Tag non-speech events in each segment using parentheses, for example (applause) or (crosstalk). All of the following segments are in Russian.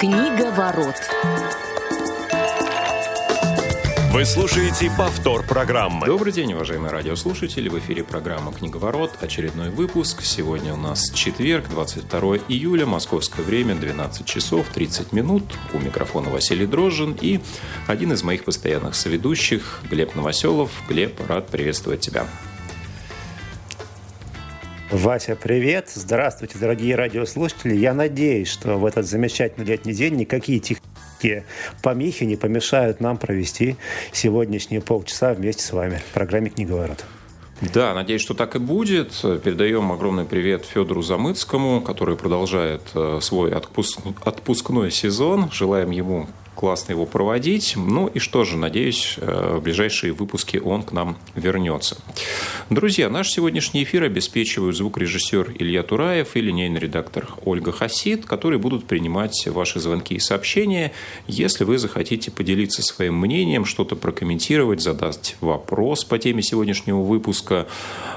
Книга ворот. Вы слушаете повтор программы. Добрый день, уважаемые радиослушатели. В эфире программа «Книговорот». Очередной выпуск. Сегодня у нас четверг, 22 июля, московское время, 12 часов 30 минут. У микрофона Василий Дрожжин и один из моих постоянных соведущих Глеб Новоселов. Глеб, рад приветствовать тебя. Вася, привет! Здравствуйте, дорогие радиослушатели! Я надеюсь, что в этот замечательный летний день никакие технические помехи не помешают нам провести сегодняшние полчаса вместе с вами в программе «Книговорот». Да, надеюсь, что так и будет. Передаем огромный привет Федору Замыцкому, который продолжает э, свой отпуск... отпускной сезон. Желаем ему классно его проводить. Ну и что же, надеюсь, э, в ближайшие выпуски он к нам вернется. Друзья, наш сегодняшний эфир обеспечивают звукорежиссер Илья Тураев и линейный редактор Ольга Хасид, которые будут принимать ваши звонки и сообщения. Если вы захотите поделиться своим мнением, что-то прокомментировать, задать вопрос по теме сегодняшнего выпуска,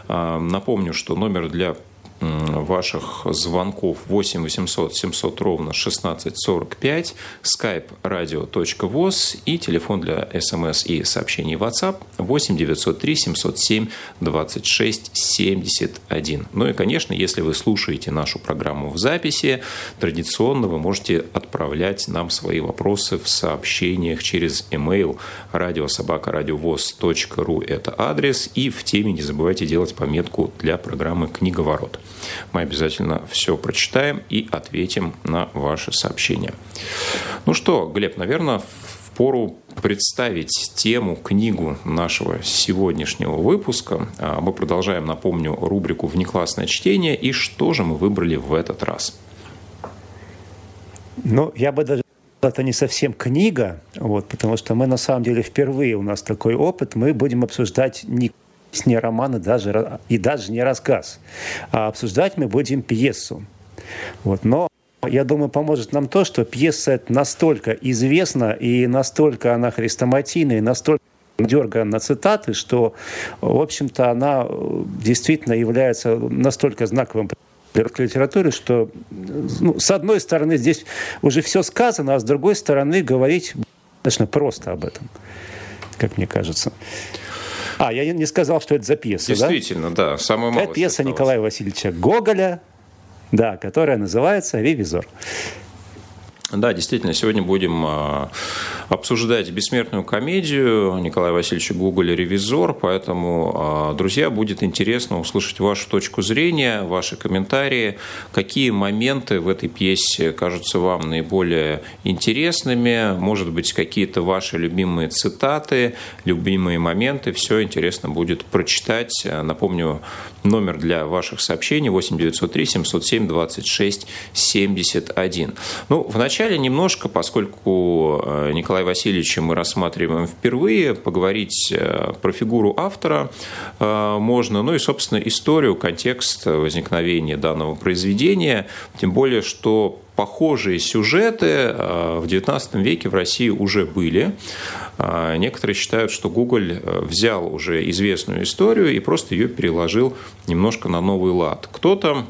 э, напомню, что номер для ваших звонков 8 800 700 ровно 1645, skype radio.voz и телефон для смс и сообщений WhatsApp 8 903 707 26 71. Ну и, конечно, если вы слушаете нашу программу в записи, традиционно вы можете отправлять нам свои вопросы в сообщениях через email радиособакарадиовоз.ру это адрес, и в теме не забывайте делать пометку для программы «Книговорот». Мы обязательно все прочитаем и ответим на ваши сообщения. Ну что, Глеб, наверное, пору представить тему, книгу нашего сегодняшнего выпуска. А, мы продолжаем, напомню, рубрику «Внеклассное чтение». И что же мы выбрали в этот раз? Ну, я бы даже это не совсем книга, вот, потому что мы на самом деле впервые у нас такой опыт. Мы будем обсуждать не не роман и даже, и даже не рассказ. А обсуждать мы будем пьесу. Вот. Но я думаю, поможет нам то, что пьеса настолько известна и настолько она хрестоматийна, и настолько дергана на цитаты, что, в общем-то, она э, действительно является настолько знаковым литературе, что ну, с одной стороны здесь уже все сказано, а с другой стороны говорить достаточно просто об этом, как мне кажется. А, я не сказал, что это за пьеса, Действительно, да, да самая Это пьеса осталась. Николая Васильевича Гоголя, да, которая называется «Ревизор». Да, действительно, сегодня будем а, обсуждать бессмертную комедию. Николая Васильевича Гоголя «Ревизор», поэтому, а, друзья, будет интересно услышать вашу точку зрения, ваши комментарии, какие моменты в этой пьесе кажутся вам наиболее интересными, может быть, какие-то ваши любимые цитаты, любимые моменты, все интересно будет прочитать. Напомню, номер для ваших сообщений 8 903 707 26 71. Ну, вначале немножко, поскольку э, Николая Васильевича мы рассматриваем впервые, поговорить э, про фигуру автора э, можно, ну и, собственно, историю, контекст возникновения данного произведения, тем более, что похожие сюжеты в XIX веке в России уже были. Некоторые считают, что Гоголь взял уже известную историю и просто ее переложил немножко на новый лад. Кто-то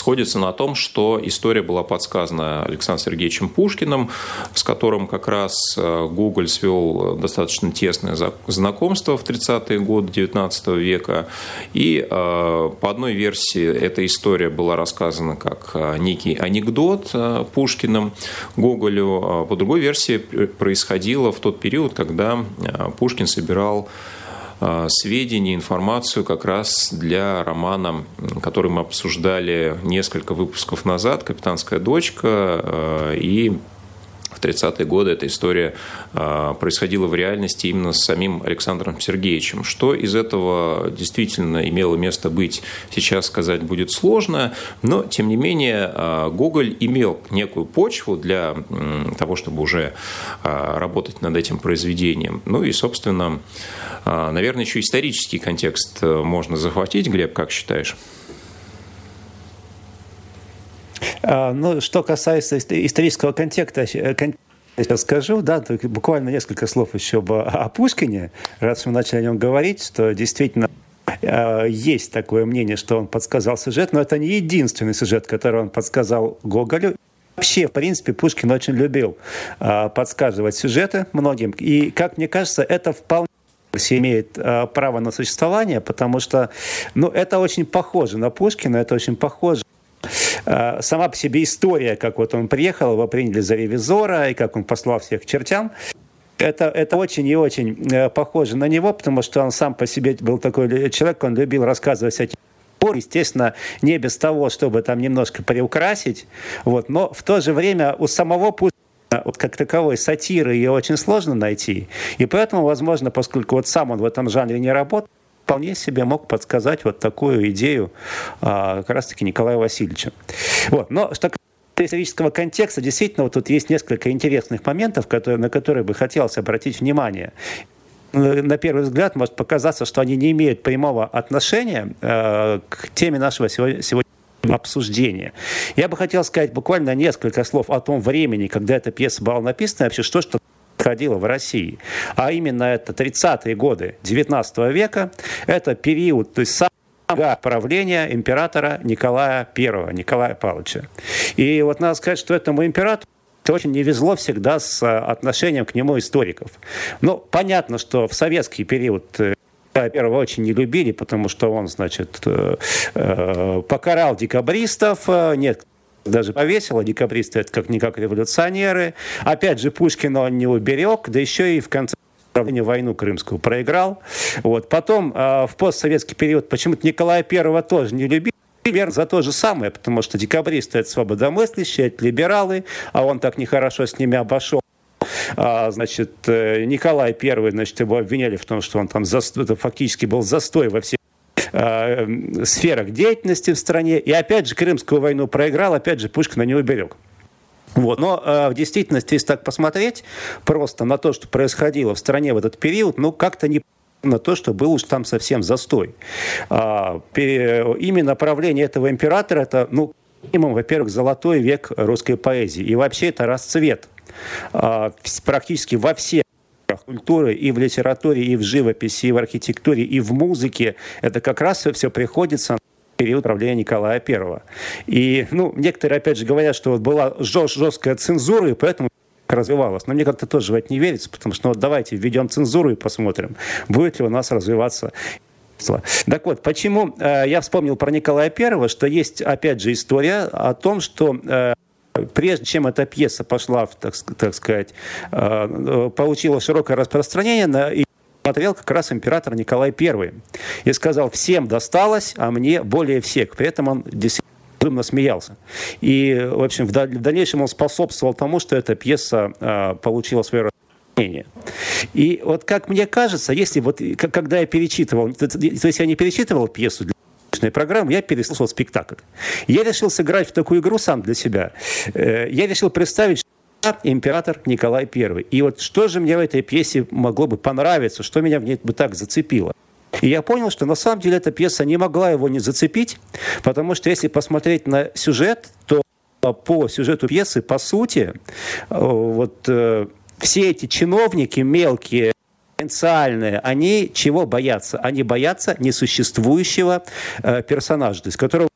сходится на том, что история была подсказана Александром Сергеевичем Пушкиным, с которым как раз э, Гоголь свел достаточно тесное знакомство в 30-е годы XIX века. И э, по одной версии эта история была рассказана как э, некий анекдот Пушкиным Гоголю, а по другой версии происходило в тот период, когда Пушкин собирал сведения, информацию как раз для романа, который мы обсуждали несколько выпусков назад «Капитанская дочка» э, и в 30-е годы эта история а, происходила в реальности именно с самим Александром Сергеевичем. Что из этого действительно имело место быть, сейчас сказать будет сложно, но, тем не менее, а, Гоголь имел некую почву для того, чтобы уже а, работать над этим произведением. Ну и, собственно, наверное, еще исторический контекст э, можно захватить. Глеб, как считаешь? А, ну, что касается исторического контекста, э, сейчас скажу, да, буквально несколько слов еще о Пушкине, раз мы начали о нем говорить, что действительно э, есть такое мнение, что он подсказал сюжет, но это не единственный сюжет, который он подсказал Гоголю. Вообще, в принципе, Пушкин очень любил э, подсказывать сюжеты многим. И, как мне кажется, это вполне имеет право на существование, потому что ну, это очень похоже на Пушкина, это очень похоже сама по себе история, как вот он приехал, его приняли за ревизора, и как он послал всех к чертям. Это, это очень и очень э, похоже на него, потому что он сам по себе был такой человек, он любил рассказывать всякие естественно, не без того, чтобы там немножко приукрасить, вот, но в то же время у самого Пушкина вот как таковой сатиры ее очень сложно найти, и поэтому, возможно, поскольку вот сам он в этом жанре не работает, вполне себе мог подсказать вот такую идею а, как раз-таки Николая Васильевича. Вот. Но что исторического контекста, действительно, вот тут есть несколько интересных моментов, которые, на которые бы хотелось обратить внимание. На первый взгляд может показаться, что они не имеют прямого отношения э, к теме нашего сегодня обсуждения. Я бы хотел сказать буквально несколько слов о том времени, когда эта пьеса была написана, и вообще что, что происходило в России. А именно это 30-е годы 19 века. Это период, то есть самого правления императора Николая I, Николая Павловича. И вот надо сказать, что этому императору очень не везло всегда с э, отношением к нему историков. Ну, понятно, что в советский период э, первого очень не любили, потому что он, значит, э, покарал декабристов, нет, даже повесило декабристы, это как-никак революционеры. Опять же, Пушкина он не уберег, да еще и в конце правления войну крымскую проиграл. Вот. Потом в постсоветский период почему-то Николая Первого тоже не любили примерно за то же самое, потому что декабристы – это свободомыслящие, это либералы, а он так нехорошо с ними обошел. А, значит, э, Николай I, значит, его обвиняли в том, что он там это фактически был застой во всех а, сферах деятельности в стране. И опять же, Крымскую войну проиграл, опять же, Пушкина не уберег. Вот. Но э, в действительности, если так посмотреть просто на то, что происходило в стране в этот период, ну, как-то не на то, что был уж там совсем застой. А, именно правление этого императора, это, ну, минимум, во-первых, золотой век русской поэзии. И вообще это расцвет а, практически во всех культуры, и в литературе, и в живописи, и в архитектуре, и в музыке. Это как раз все приходится период правления Николая I. И, ну, некоторые, опять же, говорят, что вот была жесткая цензура, и поэтому развивалась. Но мне как-то тоже в это не верится, потому что ну, вот давайте введем цензуру и посмотрим, будет ли у нас развиваться так вот, почему э, я вспомнил про Николая Первого, что есть, опять же, история о том, что э, прежде чем эта пьеса пошла, так, так сказать, э, получила широкое распространение, на, смотрел как раз император Николай I. И сказал, всем досталось, а мне более всех. При этом он действительно смеялся. И, в общем, в дальнейшем он способствовал тому, что эта пьеса э, получила свое распространение. И вот как мне кажется, если вот когда я перечитывал, то есть я не перечитывал пьесу для программы, я переслушал спектакль. Я решил сыграть в такую игру сам для себя. Э, я решил представить, император Николай I. И вот что же мне в этой пьесе могло бы понравиться, что меня в ней бы так зацепило? И я понял, что на самом деле эта пьеса не могла его не зацепить, потому что если посмотреть на сюжет, то по сюжету пьесы, по сути, э, вот э, все эти чиновники мелкие, потенциальные, они чего боятся? Они боятся несуществующего э, персонажа, то есть которого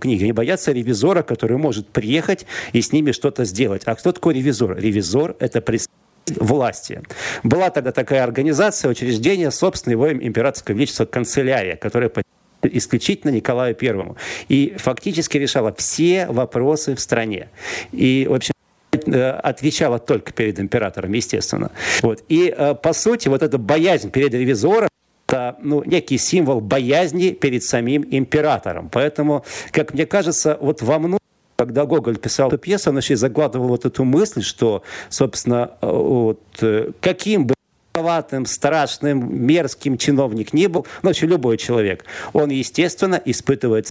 книги. Они боятся ревизора, который может приехать и с ними что-то сделать. А кто такой ревизор? Ревизор – это представитель власти. Была тогда такая организация, учреждение, собственно, его императорское величество канцелярия, которая исключительно Николаю Первому. И фактически решала все вопросы в стране. И, в общем, отвечала только перед императором, естественно. Вот. И, э, по сути, вот эта боязнь перед ревизором, это ну, некий символ боязни перед самим императором. Поэтому, как мне кажется, вот во многом когда Гоголь писал эту пьесу, он еще и загладывал вот эту мысль, что, собственно, э, вот, э, каким бы виноватым, страшным, мерзким чиновник ни был, ну, вообще любой человек, он, естественно, испытывает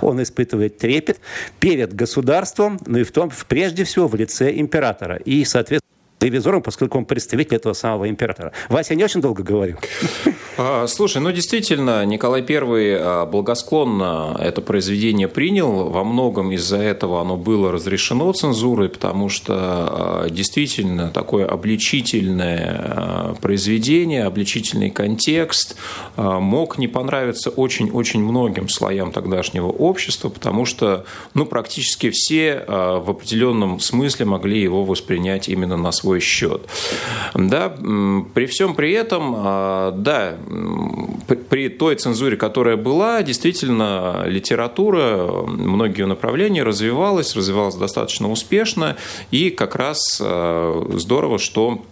он испытывает трепет перед государством, ну и в том, прежде всего, в лице императора. И, соответственно, ревизором, поскольку он представитель этого самого императора. Вася не очень долго говорил. А, слушай, ну действительно, Николай I а, благосклонно это произведение принял. Во многом из-за этого оно было разрешено цензурой, потому что а, действительно такое обличительное произведение, обличительный контекст мог не понравиться очень-очень многим слоям тогдашнего общества, потому что ну, практически все в определенном смысле могли его воспринять именно на свой счет. Да, при всем при этом, да, при той цензуре, которая была, действительно литература, многие направления развивалась, развивалась достаточно успешно, и как раз э, здорово, что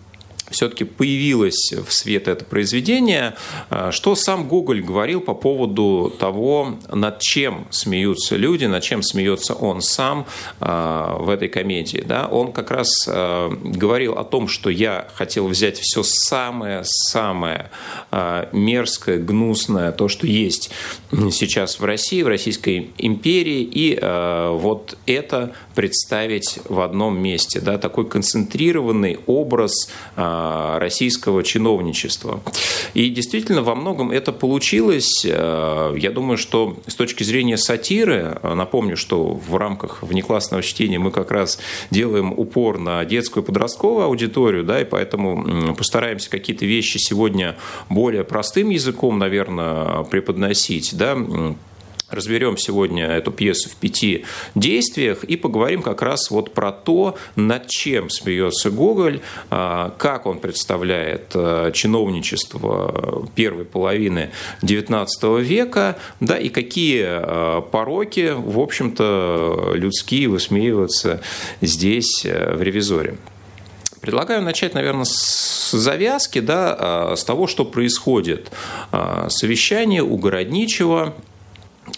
все-таки появилось в свет это произведение, э, что сам Гоголь говорил по поводу того, над чем смеются люди, над чем смеется он сам э, в этой комедии. Да? Он как раз э, говорил о том, что я хотел взять все самое-самое мерзкое, гнусное, то, что есть сейчас в России, в Российской империи, и вот это представить в одном месте. Да? Такой концентрированный образ российского чиновничества. И действительно, во многом это получилось. Э, я думаю, что с точки зрения сатиры, э, напомню, что в рамках внеклассного чтения мы как раз делаем упор на детскую подростковую аудиторию, да, и поэтому постараемся какие-то вещи сегодня более простым языком, наверное, преподносить, да, Разберем сегодня эту пьесу в пяти действиях и поговорим как раз вот про то, над чем смеется Гоголь, а, как он представляет а, чиновничество первой половины XIX века, да, и какие а, пороки, в общем-то, людские высмеиваются здесь, в «Ревизоре». Предлагаю начать, наверное, с завязки, да, с того, что происходит. Совещание у Городничего –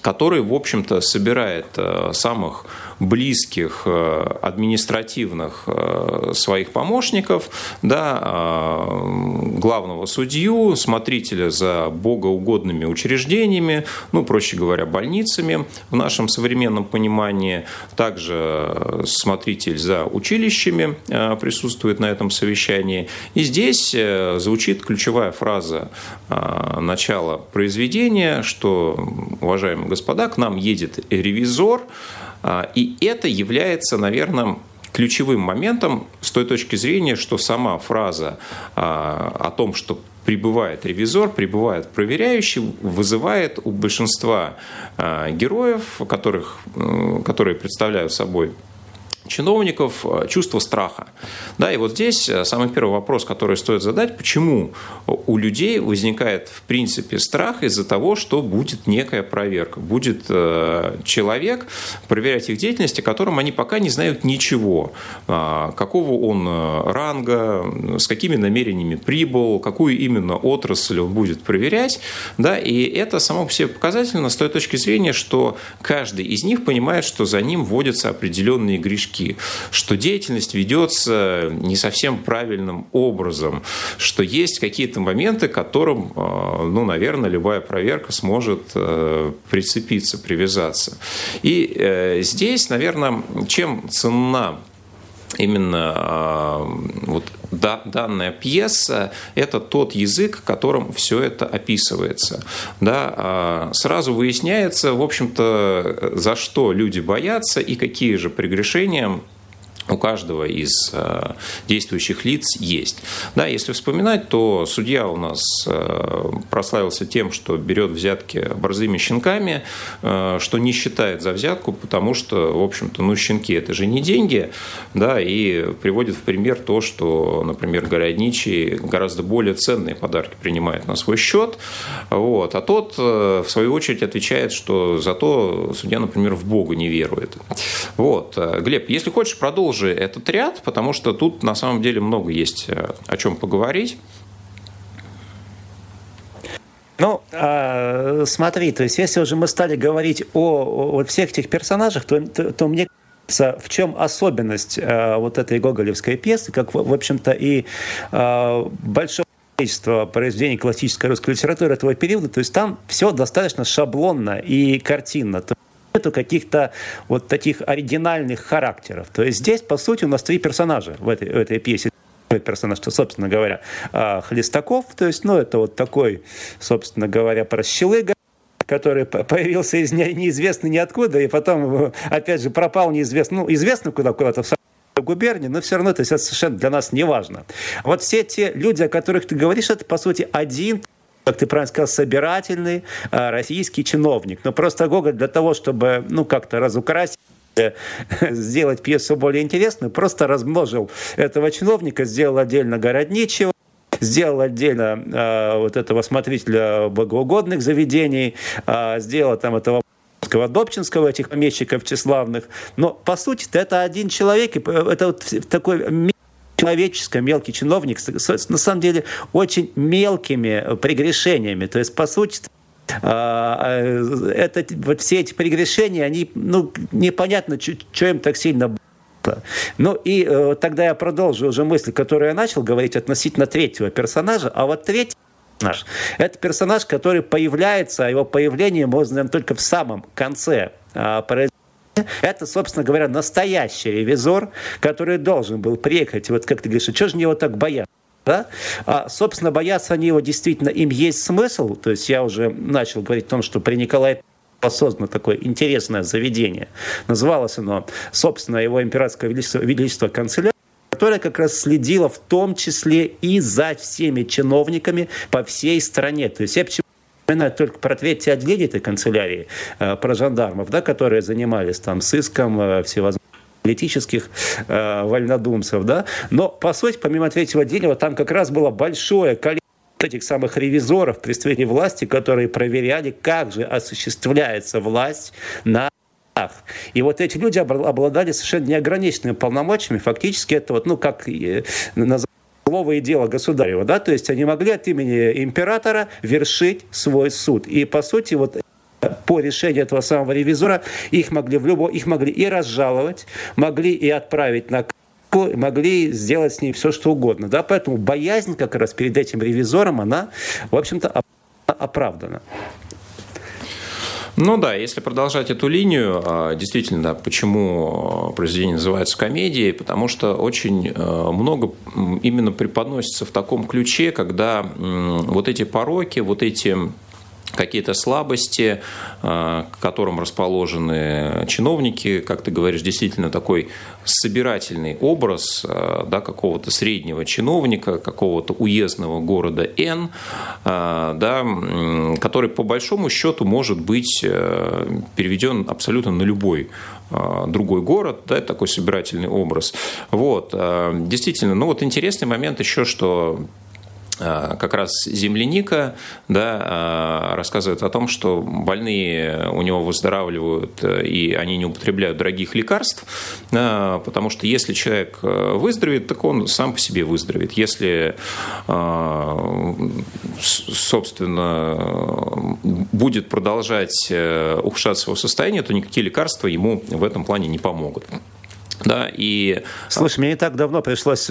который, в общем-то, собирает э, самых близких э, административных э, своих помощников, да, главного судью, смотрителя за богоугодными учреждениями, ну, проще говоря, больницами в нашем современном понимании, также смотритель за училищами присутствует на этом совещании. И здесь звучит ключевая фраза начала произведения, что, уважаемые господа, к нам едет ревизор, и это является, наверное, ключевым моментом с той точки зрения, что сама фраза а, о том, что прибывает ревизор, прибывает проверяющий, вызывает у большинства а, героев, которых, которые представляют собой чиновников э, чувство страха. Да, и вот здесь э, самый первый вопрос, который стоит задать, почему у людей возникает в принципе страх из-за того, что будет некая проверка, будет э, человек проверять их деятельность, о котором они пока не знают ничего, а, какого он ранга, с какими намерениями прибыл, какую именно отрасль он будет проверять, да, и это само по себе показательно с той точки зрения, что каждый из них понимает, что за ним вводятся определенные грешки новички, что деятельность ведется не совсем правильным образом, что есть какие-то моменты, к которым, э, ну, наверное, любая проверка сможет э, прицепиться, привязаться. И э, здесь, наверное, чем ценна именно вот да, данная пьеса – это тот язык, которым все это описывается. Да, а сразу выясняется, в общем-то, за что люди боятся и какие же прегрешения у каждого из э, действующих лиц есть. Да, если вспоминать, то судья у нас э, прославился тем, что берет взятки борзыми щенками, э, что не считает за взятку, потому что, в общем-то, ну, щенки – это же не деньги, да, и приводит в пример то, что, например, городничий гораздо более ценные подарки принимает на свой счет, вот, а тот, в свою очередь, отвечает, что зато судья, например, в Бога не верует. Вот. Глеб, если хочешь, продолжи этот ряд, потому что тут на самом деле много есть э, о чем поговорить. Ну, а, смотри, то есть если уже мы стали говорить о, о всех этих персонажах, то, то, то мне в чем особенность а, вот этой гоголевской пьесы, как, в, в общем-то, и а, большое количество произведений классической русской литературы этого периода, то есть там все достаточно шаблонно и картинно нету каких-то вот таких оригинальных характеров. То есть здесь, по сути, у нас три персонажа в этой, в этой пьесе. персонаж, что, собственно говоря, Хлестаков, то есть, ну, это вот такой, собственно говоря, прощелыга, который появился из неизвестно ниоткуда, и потом, опять же, пропал неизвестно, ну, известно куда, куда-то в губернии, но все равно это совершенно для нас не важно. Вот все те люди, о которых ты говоришь, это, по сути, один как ты правильно сказал, собирательный а, российский чиновник. Но просто Гоголь для того, чтобы ну, как-то разукрасить (laughs) сделать пьесу более интересной, просто размножил этого чиновника, сделал отдельно городничего, сделал отдельно э, вот этого смотрителя богоугодных заведений, э, сделал там этого Добчинского, этих помещиков тщеславных. Но, по сути, это один человек, и это вот такой человеческий мелкий чиновник, на самом деле, очень мелкими прегрешениями. То есть, по сути, а, это, вот все эти прегрешения, они, ну, непонятно, что им так сильно ну и э, тогда я продолжу уже мысль, которую я начал говорить относительно третьего персонажа. А вот третий персонаж – это персонаж, который появляется, а его появление можно наверное, только в самом конце э, это, собственно говоря, настоящий ревизор, который должен был приехать. Вот как ты говоришь, а что же его так боятся? Да? А, собственно, бояться они его действительно, им есть смысл. То есть я уже начал говорить о том, что при Николае создано такое интересное заведение. Называлось оно, собственно, его императорское величество, величество канцелярия которая как раз следила в том числе и за всеми чиновниками по всей стране. То есть я вспоминаю только про третье отделение этой канцелярии, э, про жандармов, да, которые занимались там сыском э, всевозможных политических э, вольнодумцев, да, но по сути помимо третьего отделения там как раз было большое количество этих самых ревизоров представителей власти, которые проверяли, как же осуществляется власть на и вот эти люди обладали совершенно неограниченными полномочиями. Фактически это вот, ну, как называется, слово и дело государева, да, то есть они могли от имени императора вершить свой суд. И, по сути, вот по решению этого самого ревизора их могли в любо, их могли и разжаловать, могли и отправить на могли сделать с ней все, что угодно. Да? Поэтому боязнь как раз перед этим ревизором, она, в общем-то, оправдана. Ну да, если продолжать эту линию, а, действительно, да, почему произведение называется комедией, потому что очень э, много именно преподносится в таком ключе, когда вот эти пороки, вот эти какие-то слабости, э, к которым расположены чиновники, как ты говоришь, действительно такой собирательный образ э, да, какого-то среднего чиновника, какого-то уездного города Н, э, да, который по большому счету может быть переведен абсолютно на любой другой город, да, такой собирательный образ. Вот, действительно, ну вот интересный момент еще, что как раз земляника да, а, рассказывает о том, что больные у него выздоравливают, э, и они не употребляют дорогих лекарств, а, потому что если человек э, выздоровеет, так он сам по себе выздоровеет. Если, собственно, будет продолжать э, ухудшаться его состояние, то никакие лекарства ему в этом плане не помогут. Да, и... Слушай, мне не так давно пришлось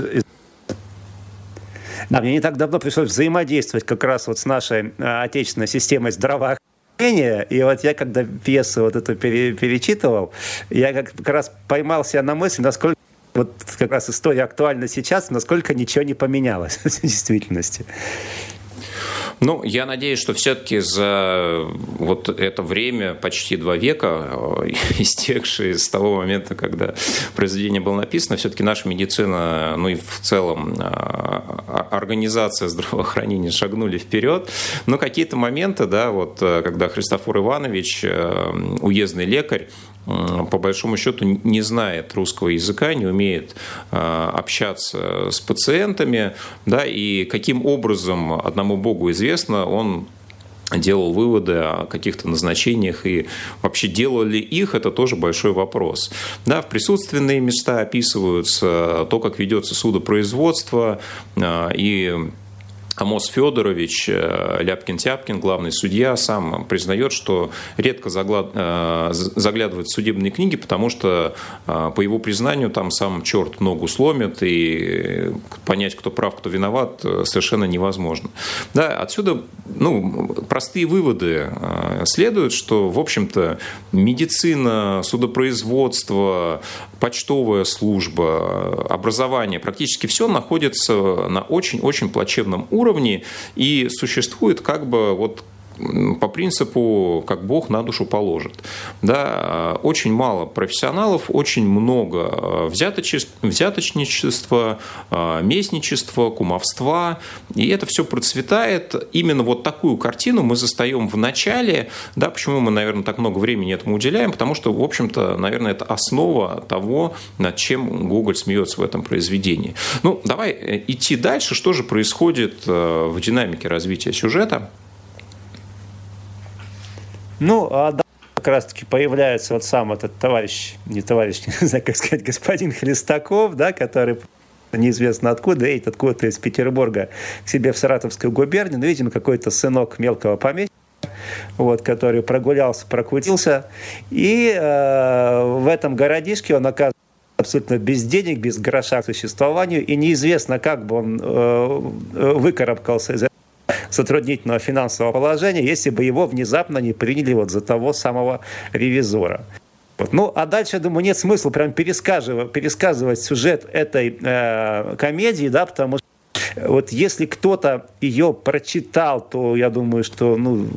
да, мне не так давно пришлось взаимодействовать как раз вот с нашей а, отечественной системой здравоохранения. И вот я, когда пьесу вот эту пере, перечитывал, я как раз поймал себя на мысли, насколько вот как раз история актуальна сейчас, насколько ничего не поменялось (laughs) в действительности. Ну, я надеюсь, что все-таки за вот это время, почти два века, э, (laughs) истекшие с того момента, когда произведение было написано, все-таки наша медицина, ну и в целом э, организация здравоохранения шагнули вперед. Но какие-то моменты, да, вот э, когда Христофор Иванович, уездный лекарь, по большому счету не знает русского языка, не умеет общаться с пациентами, да, и каким образом одному Богу известно, он делал выводы о каких-то назначениях и вообще делали их, это тоже большой вопрос. Да, в присутственные места описываются то, как ведется судопроизводство и Амос Федорович, э, Ляпкин-Тяпкин, главный судья, сам признает, что редко э, заглядывает в судебные книги, потому что, э, по его признанию, там сам черт ногу сломит, и понять, кто прав, кто виноват, совершенно невозможно. Да, отсюда ну, простые выводы следуют, что, в общем-то, медицина, судопроизводство, почтовая служба, образование, практически все находится на очень-очень плачевном уровне и существует как бы вот по принципу, как Бог на душу положит. Да, очень мало профессионалов, очень много э, взяточничества, э, местничества, кумовства, и это все процветает. Именно вот такую картину мы застаем в начале, да, почему мы, наверное, так много времени этому уделяем, потому что, в общем-то, наверное, это основа того, над чем Google смеется в этом произведении. Ну, давай э, идти дальше, что же происходит в динамике развития сюжета. Ну, а как раз-таки появляется вот сам этот товарищ, не товарищ, (laughs) не знаю, как сказать, господин Хлестаков, да, который неизвестно откуда, едет откуда-то из Петербурга к себе в Саратовскую губернию, ну, видимо, какой-то сынок мелкого поместья, вот, который прогулялся, прокрутился, и э, в этом городишке он оказывается абсолютно без денег, без гроша к существованию, и неизвестно, как бы он э выкарабкался из затруднительного финансового положения, если бы его внезапно не приняли вот за того самого ревизора. Вот. Ну, а дальше, думаю, нет смысла прям пересказывать, пересказывать сюжет этой э, комедии, да, потому что вот если кто-то ее прочитал, то я думаю, что ну,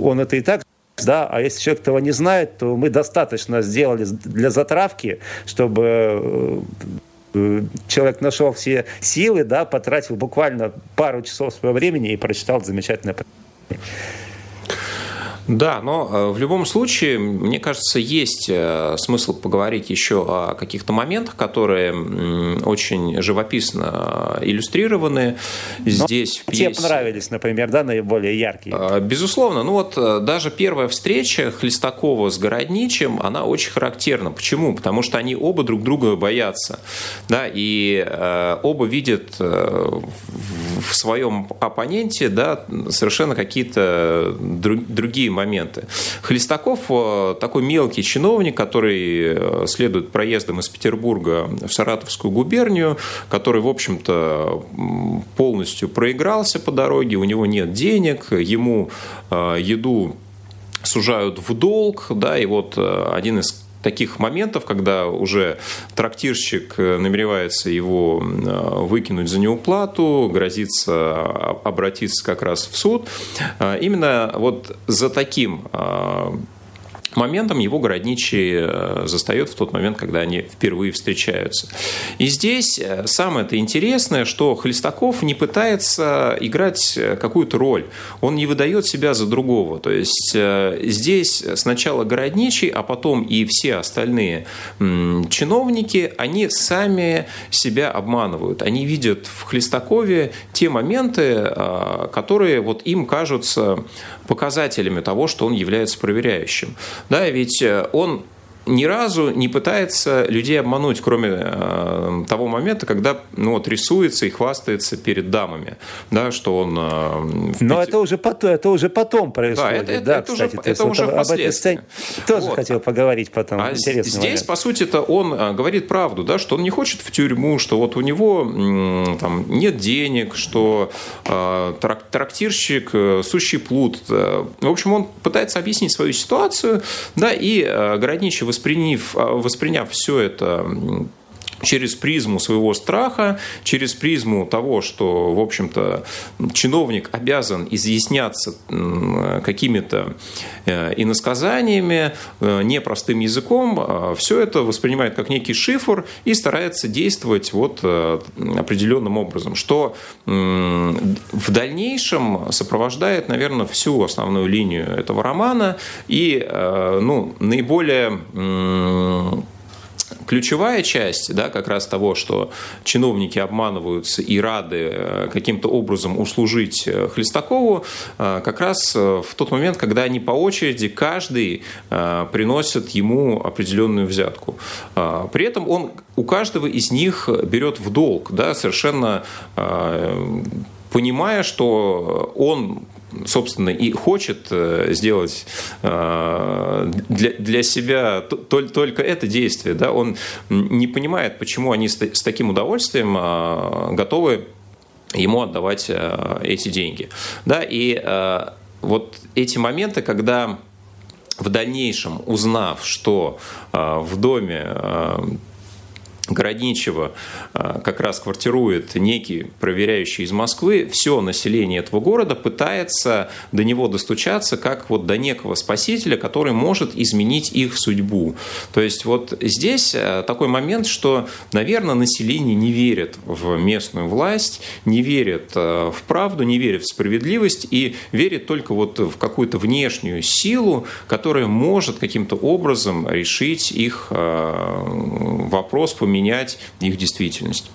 он это и так да, а если человек этого не знает, то мы достаточно сделали для затравки, чтобы Э, человек нашел все силы, да, потратил буквально пару часов своего времени и прочитал замечательное да, но э, в любом случае, мне кажется, есть э, смысл поговорить еще о каких-то моментах, которые очень живописно э, иллюстрированы здесь в пьесе. Тебе понравились, например, да, наиболее яркие? Безусловно. Ну вот даже первая встреча Хлестакова с Городничем, она очень характерна. Почему? Потому что они оба друг друга боятся. Да, и оба видят в своем оппоненте да, совершенно какие-то другие моменты. Хлестаков э, такой мелкий чиновник, который э, следует проездом из Петербурга в Саратовскую губернию, который, в общем-то, полностью проигрался по дороге, у него нет денег, ему э, еду сужают в долг, да, и вот один из таких моментов, когда уже трактирщик э, намеревается его э, выкинуть за неуплату, грозится обратиться как раз в суд. Э, именно вот за таким моментом его городничий э, застает в тот момент, когда они впервые встречаются. И здесь э, самое-то интересное, что Хлестаков не пытается играть э, какую-то роль. Он не выдает себя за другого. То есть здесь сначала городничий, а потом и все остальные чиновники, они сами себя обманывают. Они видят в Хлестакове те моменты, которые вот им кажутся показателями того, что он является проверяющим. Да, ведь э, он ни разу не пытается людей обмануть, кроме э, того момента, когда ну, вот, рисуется и хвастается перед дамами, да, что он... Э, Но это уже потом, это уже потом происходит, да, это, да, это кстати, уже, это уже об этой сцене тоже вот. хотел поговорить потом. А Интересный здесь, момент. по сути-то, он э, говорит правду, да, что он не хочет в тюрьму, что вот у него там нет денег, что э, трак, трактирщик э, сущий плут. Э, в общем, он пытается объяснить свою ситуацию, да, и э, городничий восприняв, а, восприняв все это через призму своего страха, через призму того, что, в общем-то, чиновник обязан изъясняться какими-то э, иносказаниями, э, непростым языком, а все это воспринимает как некий шифр и старается действовать вот э, определенным образом, что в дальнейшем сопровождает, наверное, всю основную линию этого романа. И ну, наиболее ключевая часть, да, как раз того, что чиновники обманываются и рады э, каким-то образом услужить э, Хлестакову, э, как раз в тот момент, когда они по очереди, каждый приносит ему определенную взятку. При этом он у каждого из них берет в долг, да, совершенно понимая, что он собственно, и хочет э, сделать э, для, для себя только это действие, да, он не понимает, почему они с таким удовольствием э, готовы ему отдавать эти деньги. Да, и вот эти моменты, когда в дальнейшем, узнав, что в доме Городничего а, как раз квартирует некий проверяющий из Москвы, все население этого города пытается до него достучаться как вот до некого спасителя, который может изменить их судьбу. То есть вот здесь а, такой момент, что, наверное, население не верит в местную власть, не верит а, в правду, не верит в справедливость и верит только вот в какую-то внешнюю силу, которая может каким-то образом решить их вопрос, поменять менять их действительность.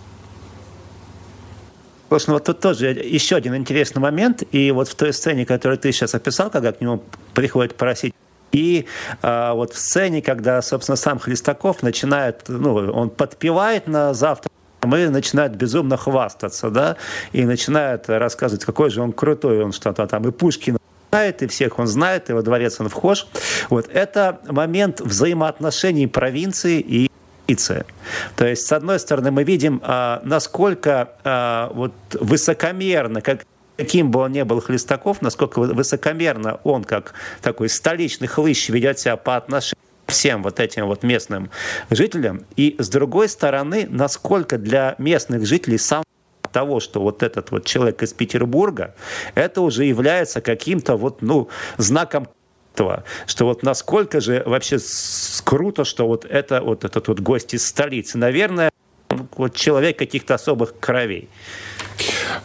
Собственно, вот тут тоже еще один интересный момент. И вот в той сцене, которую ты сейчас описал, когда к нему приходит просить и а, вот в сцене, когда, собственно, сам Хлестаков начинает, ну, он подпевает на завтра, мы начинают безумно хвастаться, да, и начинают рассказывать, какой же он крутой, он что-то там, и Пушкин знает, и всех он знает, и во дворец он вхож. Вот это момент взаимоотношений провинции и позиция. То есть, с одной стороны, мы видим, а, насколько а, вот высокомерно, как каким бы он ни был Хлестаков, насколько высокомерно он, как такой столичный хлыщ, ведет себя по отношению всем вот этим вот местным жителям. И с другой стороны, насколько для местных жителей сам того, что вот этот вот человек из Петербурга, это уже является каким-то вот, ну, знаком этого, что вот насколько же вообще круто, что вот это вот этот вот гость из столицы. Наверное, вот человек каких-то особых кровей.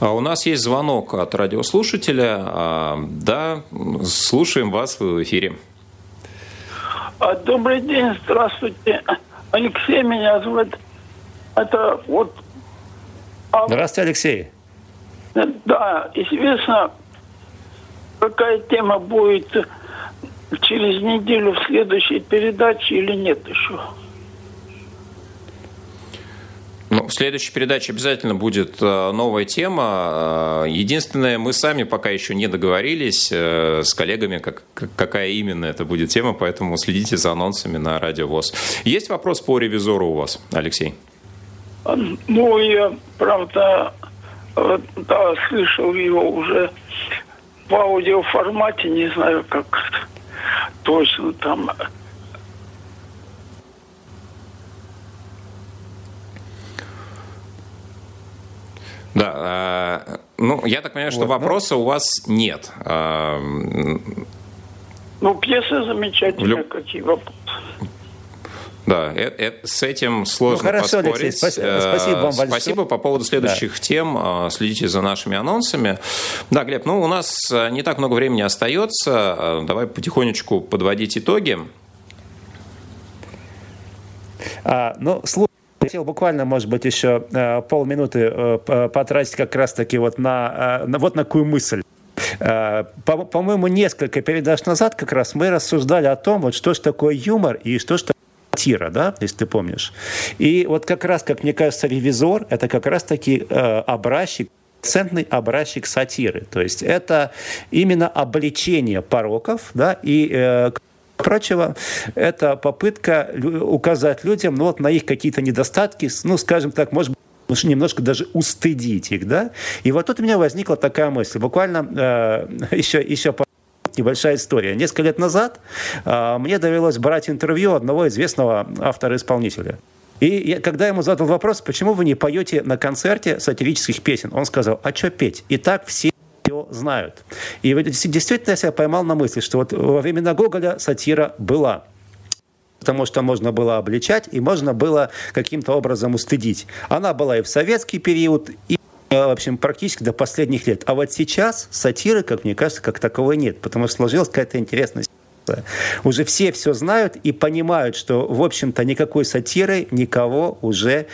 А у нас есть звонок от радиослушателя. А, да, слушаем вас в эфире. А, добрый день, здравствуйте. Алексей меня зовут. Это вот... Здравствуйте, Алексей. Да, известно, какая тема будет через неделю в следующей передаче или нет еще? Ну, в следующей передаче обязательно будет э, новая тема. Э, единственное, мы сами пока еще не договорились э, с коллегами, как, какая именно это будет тема, поэтому следите за анонсами на Радио ВОЗ. Есть вопрос по ревизору у вас, Алексей? Ну, я, правда, да, слышал его уже в аудиоформате, не знаю, как точно там Да, э, ну, я так понимаю, что вот, вопроса ну... у вас нет. Э, ну, пьеса замечательная, Люб... какие вопросы. Да, это, это, с этим сложно ну, хорошо, поспорить. Алексей, спасибо, э, спасибо вам большое. Спасибо по поводу следующих да. тем. Э, следите за нашими анонсами. Да, Глеб, ну у нас э, не так много времени остается. Давай потихонечку подводить итоги. А, ну, слушай. Хотел буквально, может быть, еще э, полминуты э, потратить как раз-таки вот на, э, на вот на какую мысль. По-моему, несколько передач назад как раз мы рассуждали о том, вот что же такое юмор и что же сатира, да, если ты помнишь. И вот как раз, как мне кажется, ревизор – это как раз-таки э, образчик центный образчик сатиры. То есть это именно обличение пороков, да, и э, прочего, это попытка указать людям ну, вот, на их какие-то недостатки, ну, скажем так, может быть, немножко даже устыдить их, да. И вот тут у меня возникла такая мысль, буквально э, (laughs) еще, еще небольшая история. Несколько лет назад э, мне довелось брать интервью одного известного автора-исполнителя. И я, когда ему задал вопрос, почему вы не поете на концерте сатирических песен, он сказал, а что петь? И так все все знают. И действительно я себя поймал на мысли, что вот во времена Гоголя сатира была потому что можно было обличать и можно было каким-то образом устыдить. Она была и в советский период, и в общем, практически до последних лет. А вот сейчас сатиры, как мне кажется, как таковой нет, потому что сложилась какая-то интересность. Уже все все знают и понимают, что, в общем-то, никакой сатиры никого уже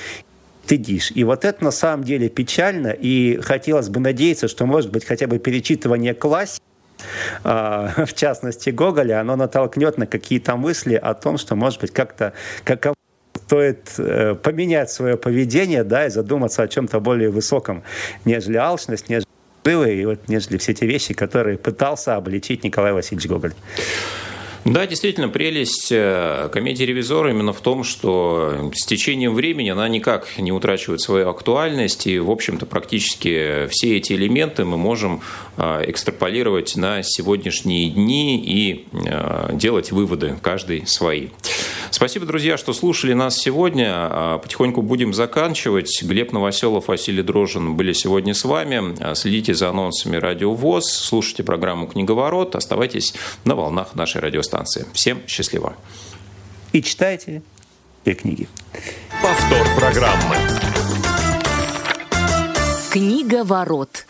стыдишь. И вот это на самом деле печально, и хотелось бы надеяться, что, может быть, хотя бы перечитывание классики, а, (laughs) в частности Гоголя, оно натолкнет на какие-то мысли о том, что, может быть, как-то как стоит э, поменять свое поведение, да, и задуматься о чем-то более высоком, нежели алчность, нежели было, и вот, нежели все те вещи, которые пытался обличить Николай Васильевич Гоголь. Да, действительно, прелесть э, комедии «Ревизор» именно в том, что с течением времени она никак не утрачивает свою актуальность, и, в общем-то, практически все эти элементы мы можем э, экстраполировать на сегодняшние дни и э, делать выводы, каждый свои. Спасибо, друзья, что слушали нас сегодня. Потихоньку будем заканчивать. Глеб Новоселов, Василий Дрожин были сегодня с вами. Следите за анонсами Радио ВОЗ, слушайте программу «Книговорот», оставайтесь на волнах нашей радиостанции радиостанции. Всем счастливо. И читайте и книги. Повтор программы. Книга ворот.